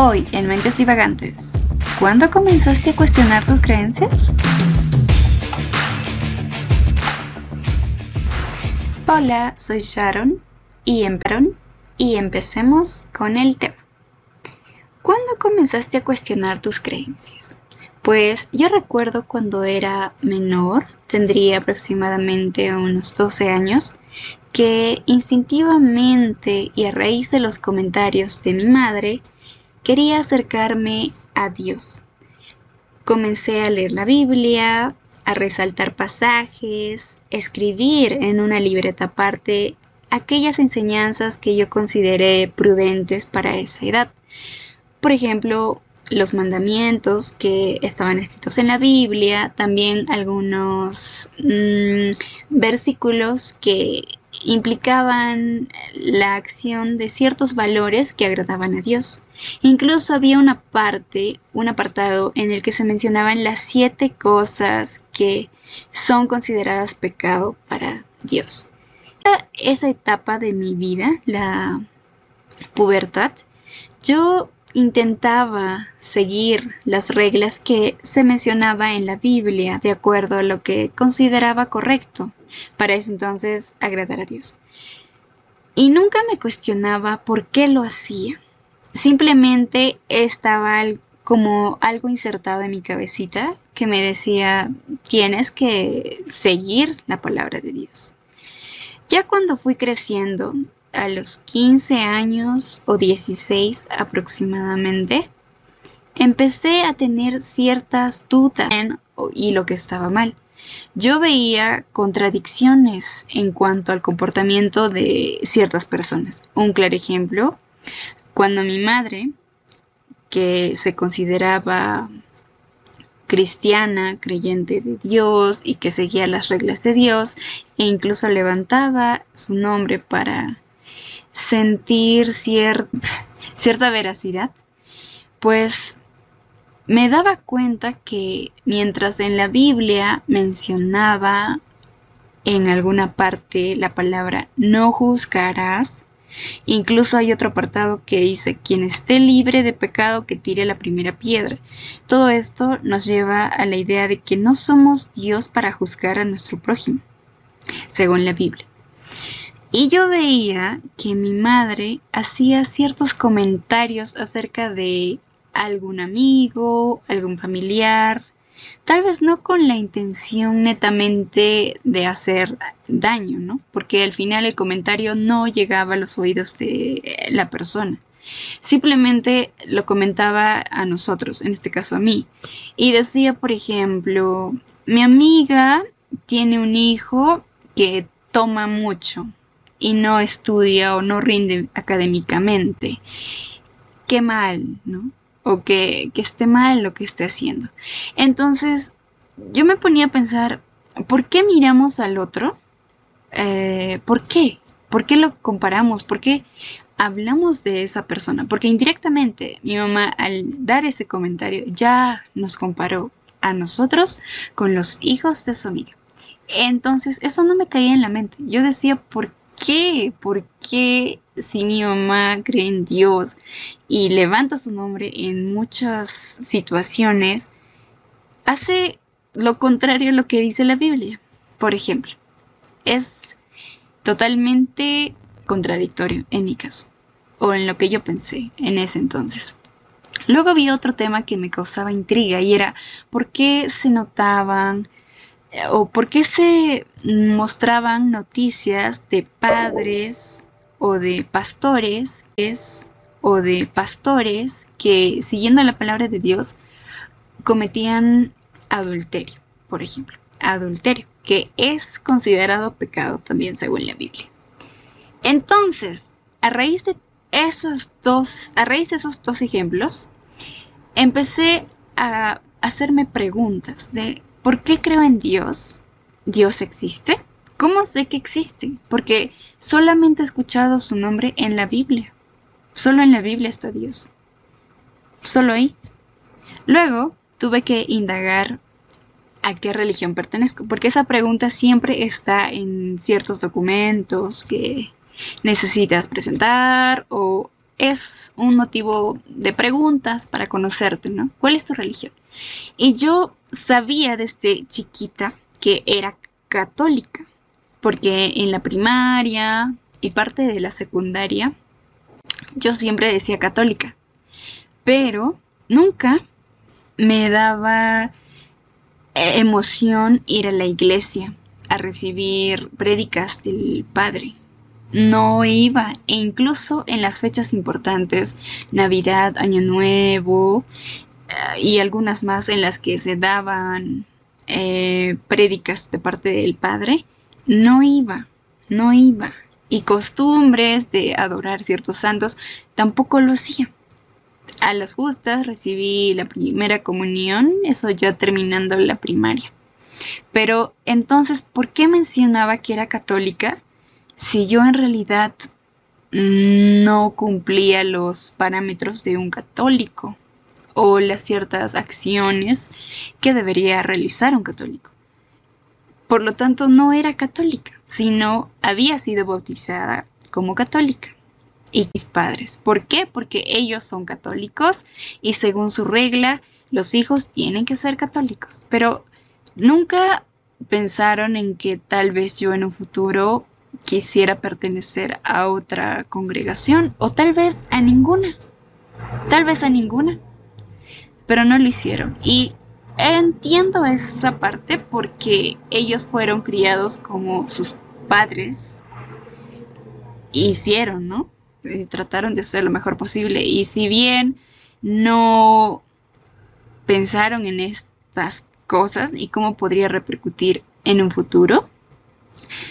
Hoy en Mentes Divagantes, ¿cuándo comenzaste a cuestionar tus creencias? Hola, soy Sharon y, y empecemos con el tema. ¿Cuándo comenzaste a cuestionar tus creencias? Pues yo recuerdo cuando era menor, tendría aproximadamente unos 12 años, que instintivamente y a raíz de los comentarios de mi madre, quería acercarme a Dios. Comencé a leer la Biblia, a resaltar pasajes, escribir en una libreta aparte aquellas enseñanzas que yo consideré prudentes para esa edad. Por ejemplo, los mandamientos que estaban escritos en la Biblia, también algunos mm, versículos que implicaban la acción de ciertos valores que agradaban a Dios. Incluso había una parte, un apartado en el que se mencionaban las siete cosas que son consideradas pecado para Dios. Esa etapa de mi vida, la pubertad, yo intentaba seguir las reglas que se mencionaba en la Biblia de acuerdo a lo que consideraba correcto para ese entonces agradar a Dios. Y nunca me cuestionaba por qué lo hacía simplemente estaba como algo insertado en mi cabecita que me decía, tienes que seguir la palabra de Dios. Ya cuando fui creciendo, a los 15 años o 16 aproximadamente, empecé a tener ciertas dudas en y lo que estaba mal. Yo veía contradicciones en cuanto al comportamiento de ciertas personas. Un claro ejemplo cuando mi madre, que se consideraba cristiana, creyente de Dios y que seguía las reglas de Dios e incluso levantaba su nombre para sentir cierta veracidad, pues me daba cuenta que mientras en la Biblia mencionaba en alguna parte la palabra no juzgarás, Incluso hay otro apartado que dice, quien esté libre de pecado que tire la primera piedra. Todo esto nos lleva a la idea de que no somos Dios para juzgar a nuestro prójimo, según la Biblia. Y yo veía que mi madre hacía ciertos comentarios acerca de algún amigo, algún familiar, tal vez no con la intención netamente de hacer daño, ¿no? Porque al final el comentario no llegaba a los oídos de la persona. Simplemente lo comentaba a nosotros, en este caso a mí. Y decía, por ejemplo, mi amiga tiene un hijo que toma mucho y no estudia o no rinde académicamente. Qué mal, ¿no? O que, esté mal lo que esté haciendo. Entonces, yo me ponía a pensar, ¿por qué miramos al otro? Eh, ¿Por qué? ¿Por qué lo comparamos? ¿Por qué hablamos de esa persona? Porque indirectamente mi mamá al dar ese comentario ya nos comparó a nosotros con los hijos de su amiga. Entonces eso no me caía en la mente. Yo decía, ¿por qué? ¿Por qué si mi mamá cree en Dios y levanta su nombre en muchas situaciones, hace lo contrario a lo que dice la Biblia? Por ejemplo, es totalmente contradictorio en mi caso, o en lo que yo pensé en ese entonces. Luego vi otro tema que me causaba intriga y era por qué se notaban o por qué se mostraban noticias de padres o de pastores o de pastores que siguiendo la palabra de Dios cometían adulterio, por ejemplo, adulterio, que es considerado pecado también según la Biblia. Entonces, a raíz de esos dos, a raíz de esos dos ejemplos, empecé a hacerme preguntas de ¿Por qué creo en Dios? ¿Dios existe? ¿Cómo sé que existe? Porque solamente he escuchado su nombre en la Biblia. Solo en la Biblia está Dios. Solo ahí. Luego tuve que indagar a qué religión pertenezco, porque esa pregunta siempre está en ciertos documentos que necesitas presentar o es un motivo de preguntas para conocerte, ¿no? ¿Cuál es tu religión? Y yo sabía desde chiquita que era católica, porque en la primaria y parte de la secundaria yo siempre decía católica, pero nunca me daba eh, emoción ir a la iglesia a recibir prédicas del Padre. No iba, e incluso en las fechas importantes, Navidad, Año Nuevo eh, y algunas más en las que se daban eh, prédicas de parte del Padre, no iba, no iba. Y costumbres de adorar ciertos santos tampoco lo hacía a las justas recibí la primera comunión, eso ya terminando la primaria. Pero entonces, ¿por qué mencionaba que era católica si yo en realidad no cumplía los parámetros de un católico o las ciertas acciones que debería realizar un católico? Por lo tanto, no era católica, sino había sido bautizada como católica y mis padres. ¿Por qué? Porque ellos son católicos y según su regla los hijos tienen que ser católicos. Pero nunca pensaron en que tal vez yo en un futuro quisiera pertenecer a otra congregación o tal vez a ninguna. Tal vez a ninguna. Pero no lo hicieron. Y entiendo esa parte porque ellos fueron criados como sus padres hicieron, ¿no? y trataron de hacer lo mejor posible. Y si bien no pensaron en estas cosas y cómo podría repercutir en un futuro,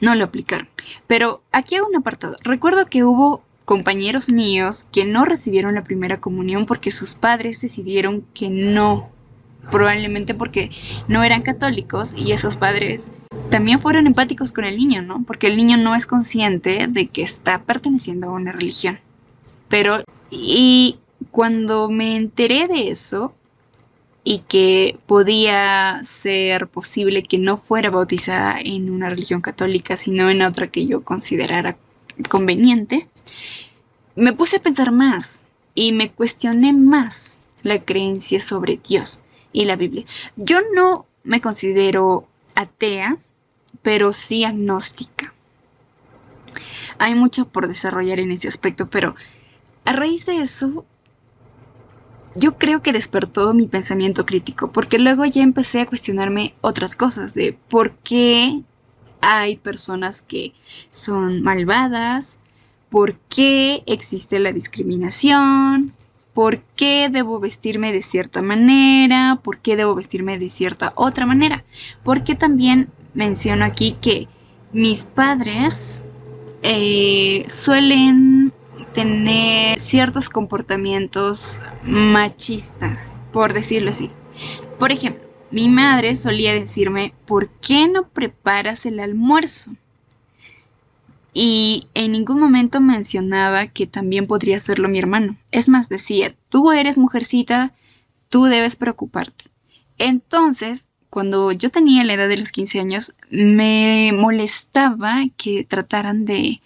no lo aplicaron. Pero aquí hay un apartado. Recuerdo que hubo compañeros míos que no recibieron la primera comunión porque sus padres decidieron que no. Probablemente porque no eran católicos y esos padres también fueron empáticos con el niño, ¿no? Porque el niño no es consciente de que está perteneciendo a una religión. Pero, y cuando me enteré de eso y que podía ser posible que no fuera bautizada en una religión católica, sino en otra que yo considerara conveniente, me puse a pensar más y me cuestioné más la creencia sobre Dios y la Biblia. Yo no me considero atea, pero sí agnóstica. Hay mucho por desarrollar en ese aspecto, pero a raíz de eso, yo creo que despertó mi pensamiento crítico, porque luego ya empecé a cuestionarme otras cosas de por qué hay personas que son malvadas, por qué existe la discriminación, por qué debo vestirme de cierta manera, por qué debo vestirme de cierta otra manera, porque también menciono aquí que mis padres eh, suelen tener ciertos comportamientos machistas, por decirlo así. Por ejemplo, mi madre solía decirme, ¿por qué no preparas el almuerzo? Y en ningún momento mencionaba que también podría hacerlo mi hermano. Es más, decía, tú eres mujercita, tú debes preocuparte. Entonces, cuando yo tenía la edad de los 15 años, me molestaba que trataran de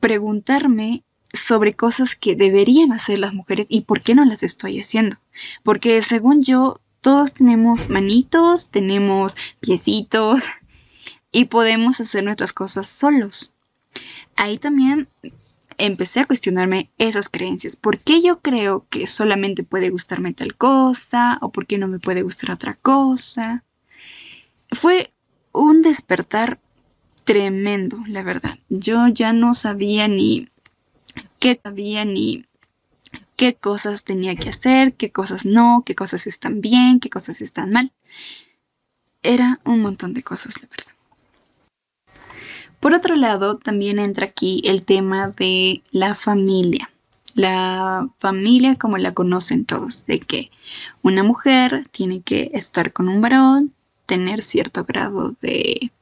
preguntarme sobre cosas que deberían hacer las mujeres y por qué no las estoy haciendo. Porque según yo, todos tenemos manitos, tenemos piecitos y podemos hacer nuestras cosas solos. Ahí también empecé a cuestionarme esas creencias. ¿Por qué yo creo que solamente puede gustarme tal cosa? ¿O por qué no me puede gustar otra cosa? Fue un despertar tremendo, la verdad. Yo ya no sabía ni qué sabía ni qué cosas tenía que hacer, qué cosas no, qué cosas están bien, qué cosas están mal. Era un montón de cosas, la verdad. Por otro lado, también entra aquí el tema de la familia. La familia como la conocen todos, de que una mujer tiene que estar con un varón, tener cierto grado de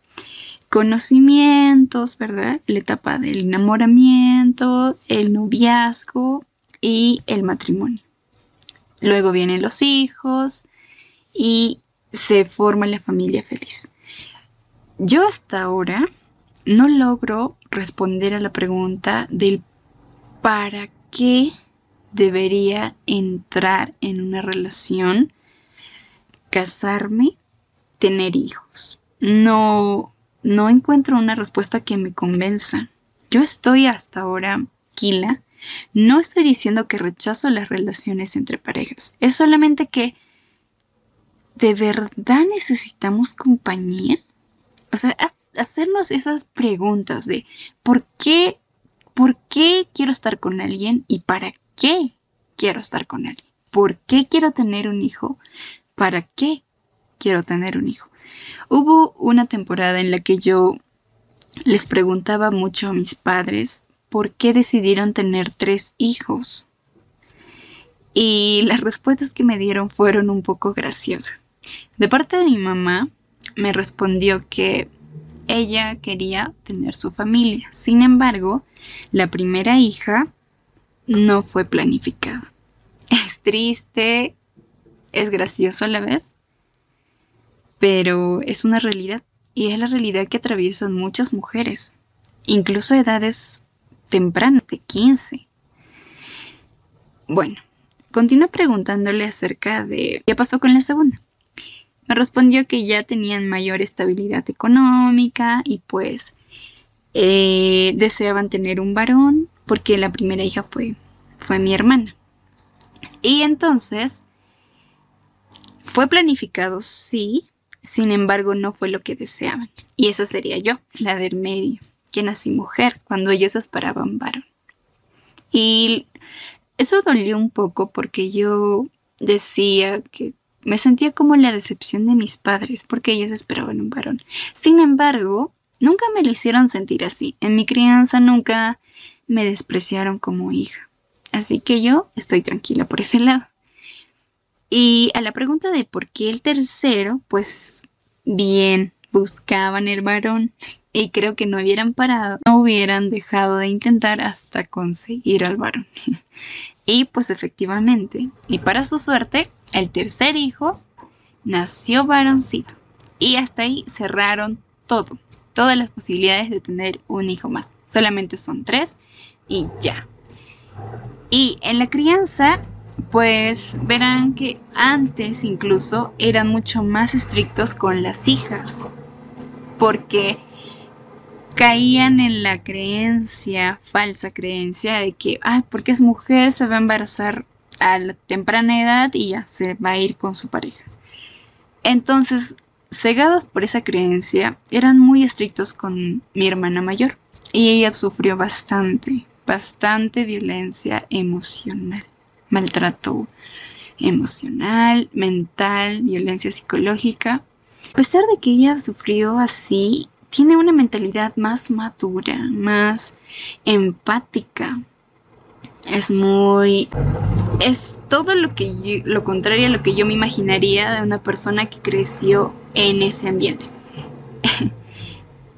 conocimientos, ¿verdad? La etapa del enamoramiento, el noviazgo y el matrimonio. Luego vienen los hijos y se forma la familia feliz. Yo hasta ahora no logro responder a la pregunta del para qué debería entrar en una relación, casarme, tener hijos. No, no encuentro una respuesta que me convenza. Yo estoy hasta ahora quila. No estoy diciendo que rechazo las relaciones entre parejas. Es solamente que ¿de verdad necesitamos compañía? O sea, hacernos esas preguntas de ¿por qué, por qué quiero estar con alguien y para qué quiero estar con alguien? ¿Por qué quiero tener un hijo? ¿Para qué quiero tener un hijo? Hubo una temporada en la que yo les preguntaba mucho a mis padres por qué decidieron tener tres hijos. Y las respuestas que me dieron fueron un poco graciosas. De parte de mi mamá, me respondió que ella quería tener su familia. Sin embargo, la primera hija no fue planificada. Es triste, es gracioso a la vez, pero es una realidad y es la realidad que atraviesan muchas mujeres, incluso a edades tempranas, de 15. Bueno, continué preguntándole acerca de qué pasó con la segunda. Me respondió que ya tenían mayor estabilidad económica y pues eh, deseaban tener un varón porque la primera hija fue, fue mi hermana. Y entonces fue planificado, sí, sin embargo no fue lo que deseaban. Y esa sería yo, la del medio, que nací mujer cuando ellos esperaban varón. Y eso dolió un poco porque yo decía que me sentía como la decepción de mis padres porque ellos esperaban un varón. Sin embargo, nunca me lo hicieron sentir así. En mi crianza nunca me despreciaron como hija. Así que yo estoy tranquila por ese lado. Y a la pregunta de por qué el tercero, pues bien, buscaban el varón y creo que no hubieran parado, no hubieran dejado de intentar hasta conseguir al varón. y pues efectivamente, y para su suerte, el tercer hijo nació varoncito. Y hasta ahí cerraron todo, todas las posibilidades de tener un hijo más. Solamente son tres y ya. Y en la crianza, pues verán que antes incluso eran mucho más estrictos con las hijas. Porque caían en la creencia, falsa creencia, de que, ay, porque es mujer se va a embarazar a la temprana edad y ya se va a ir con su pareja. Entonces, cegados por esa creencia, eran muy estrictos con mi hermana mayor y ella sufrió bastante, bastante violencia emocional, maltrato emocional, mental, violencia psicológica. A pesar de que ella sufrió así, tiene una mentalidad más madura, más empática. Es muy es todo lo que lo contrario a lo que yo me imaginaría de una persona que creció en ese ambiente.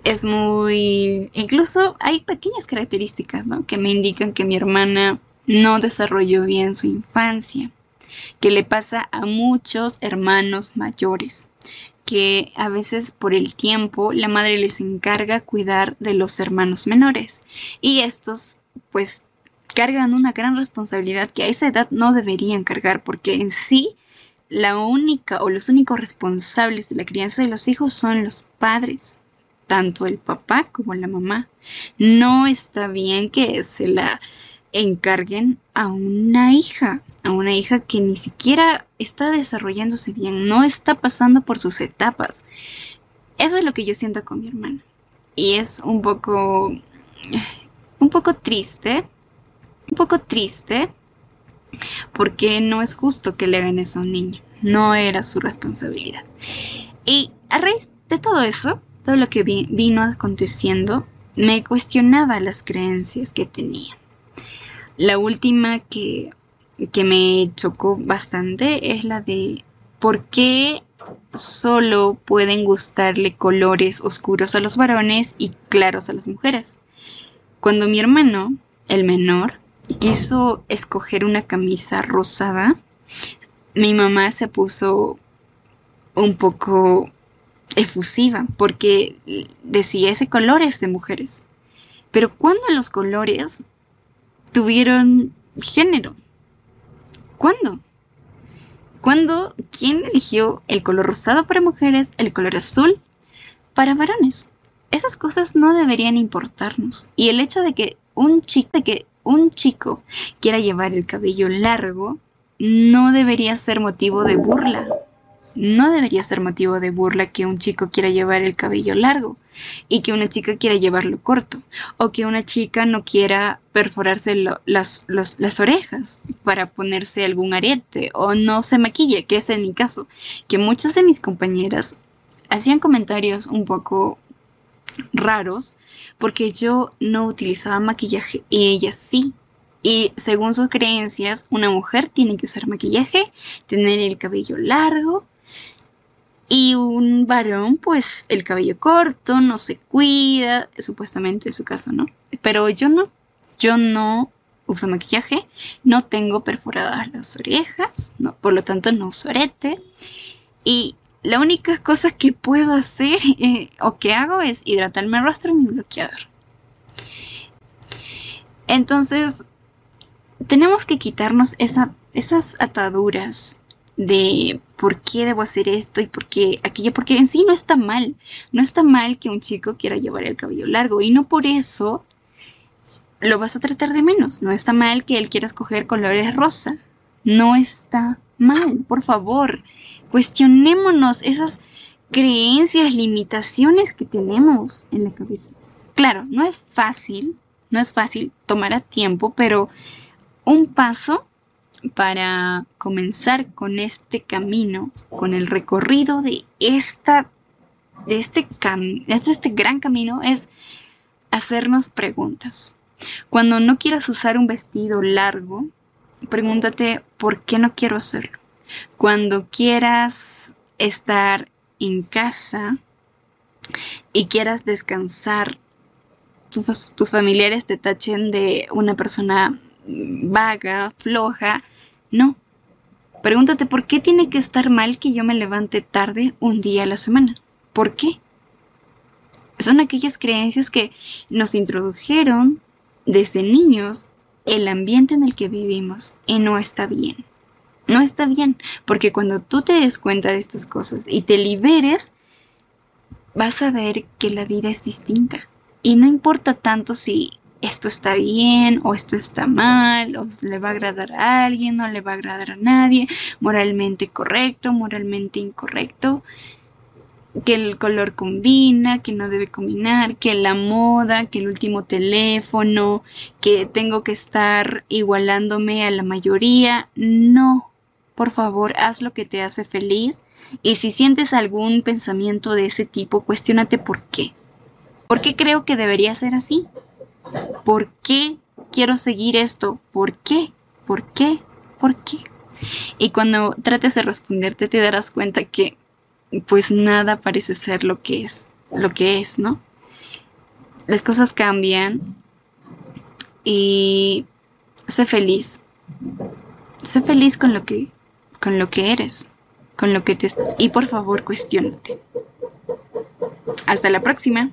es muy incluso hay pequeñas características, ¿no? que me indican que mi hermana no desarrolló bien su infancia, que le pasa a muchos hermanos mayores que a veces por el tiempo la madre les encarga cuidar de los hermanos menores y estos pues cargan una gran responsabilidad que a esa edad no deberían cargar, porque en sí la única o los únicos responsables de la crianza de los hijos son los padres, tanto el papá como la mamá. No está bien que se la encarguen a una hija, a una hija que ni siquiera está desarrollándose bien, no está pasando por sus etapas. Eso es lo que yo siento con mi hermana. Y es un poco un poco triste un poco triste porque no es justo que le hagan eso a un niño. No era su responsabilidad. Y a raíz de todo eso, todo lo que vino aconteciendo, me cuestionaba las creencias que tenía. La última que, que me chocó bastante es la de por qué solo pueden gustarle colores oscuros a los varones y claros a las mujeres. Cuando mi hermano, el menor, quiso escoger una camisa rosada, mi mamá se puso un poco efusiva porque decía ese color es de mujeres. Pero cuando los colores tuvieron género. ¿Cuándo? ¿Cuándo? ¿Quién eligió el color rosado para mujeres, el color azul para varones? Esas cosas no deberían importarnos. Y el hecho de que un chico, de que un chico quiera llevar el cabello largo no debería ser motivo de burla. No debería ser motivo de burla que un chico quiera llevar el cabello largo y que una chica quiera llevarlo corto o que una chica no quiera perforarse las, las orejas para ponerse algún arete o no se maquille, que es en mi caso, que muchas de mis compañeras hacían comentarios un poco raros porque yo no utilizaba maquillaje y ellas sí. Y según sus creencias, una mujer tiene que usar maquillaje, tener el cabello largo y un varón, pues el cabello corto, no se cuida, supuestamente en su casa, ¿no? Pero yo no, yo no uso maquillaje, no tengo perforadas las orejas, no, por lo tanto no uso. Y la única cosa que puedo hacer eh, o que hago es hidratarme el rostro y mi bloqueador. Entonces, tenemos que quitarnos esas ataduras de por qué debo hacer esto y por qué aquello, porque en sí no está mal. No está mal que un chico quiera llevar el cabello largo y no por eso lo vas a tratar de menos. No está mal que él quiera escoger colores rosa. No está mal, por favor. Cuestionémonos esas creencias, limitaciones que tenemos en la cabeza. Claro, no es fácil, no es fácil, tomará tiempo, pero un paso para comenzar con este camino, con el recorrido de esta de este, de este gran camino es hacernos preguntas. Cuando no quieras usar un vestido largo, pregúntate por qué no quiero hacerlo. Cuando quieras estar en casa y quieras descansar, tus, familiares te tachen de una persona vaga, floja. No. Pregúntate por qué tiene que estar mal que yo me levante tarde un día a la semana. ¿Por qué? Son aquellas creencias que nos introdujeron desde niños el ambiente en el que vivimos y no está bien. No está bien, porque cuando tú te des cuenta de estas cosas y te liberes, vas a ver que la vida es distinta. Y no importa tanto si esto está bien o esto está mal, o le va a agradar a alguien, no le va a agradar a nadie, moralmente correcto, moralmente incorrecto, que el color combina, que no debe combinar, que la moda, que el último teléfono, que tengo que estar igualándome a la mayoría, no. Por favor, haz lo que te hace feliz y si sientes algún pensamiento de ese tipo, cuestionate por qué. ¿Por qué creo que debería ser así? ¿Por qué quiero seguir esto? ¿Por qué? ¿Por qué? ¿Por qué? Y cuando trates de responderte te darás cuenta que pues nada parece ser lo que es, lo que es, ¿no? Las cosas cambian y sé feliz. Sé feliz con lo que con lo que eres, con lo que te... Y por favor, cuestionate. Hasta la próxima.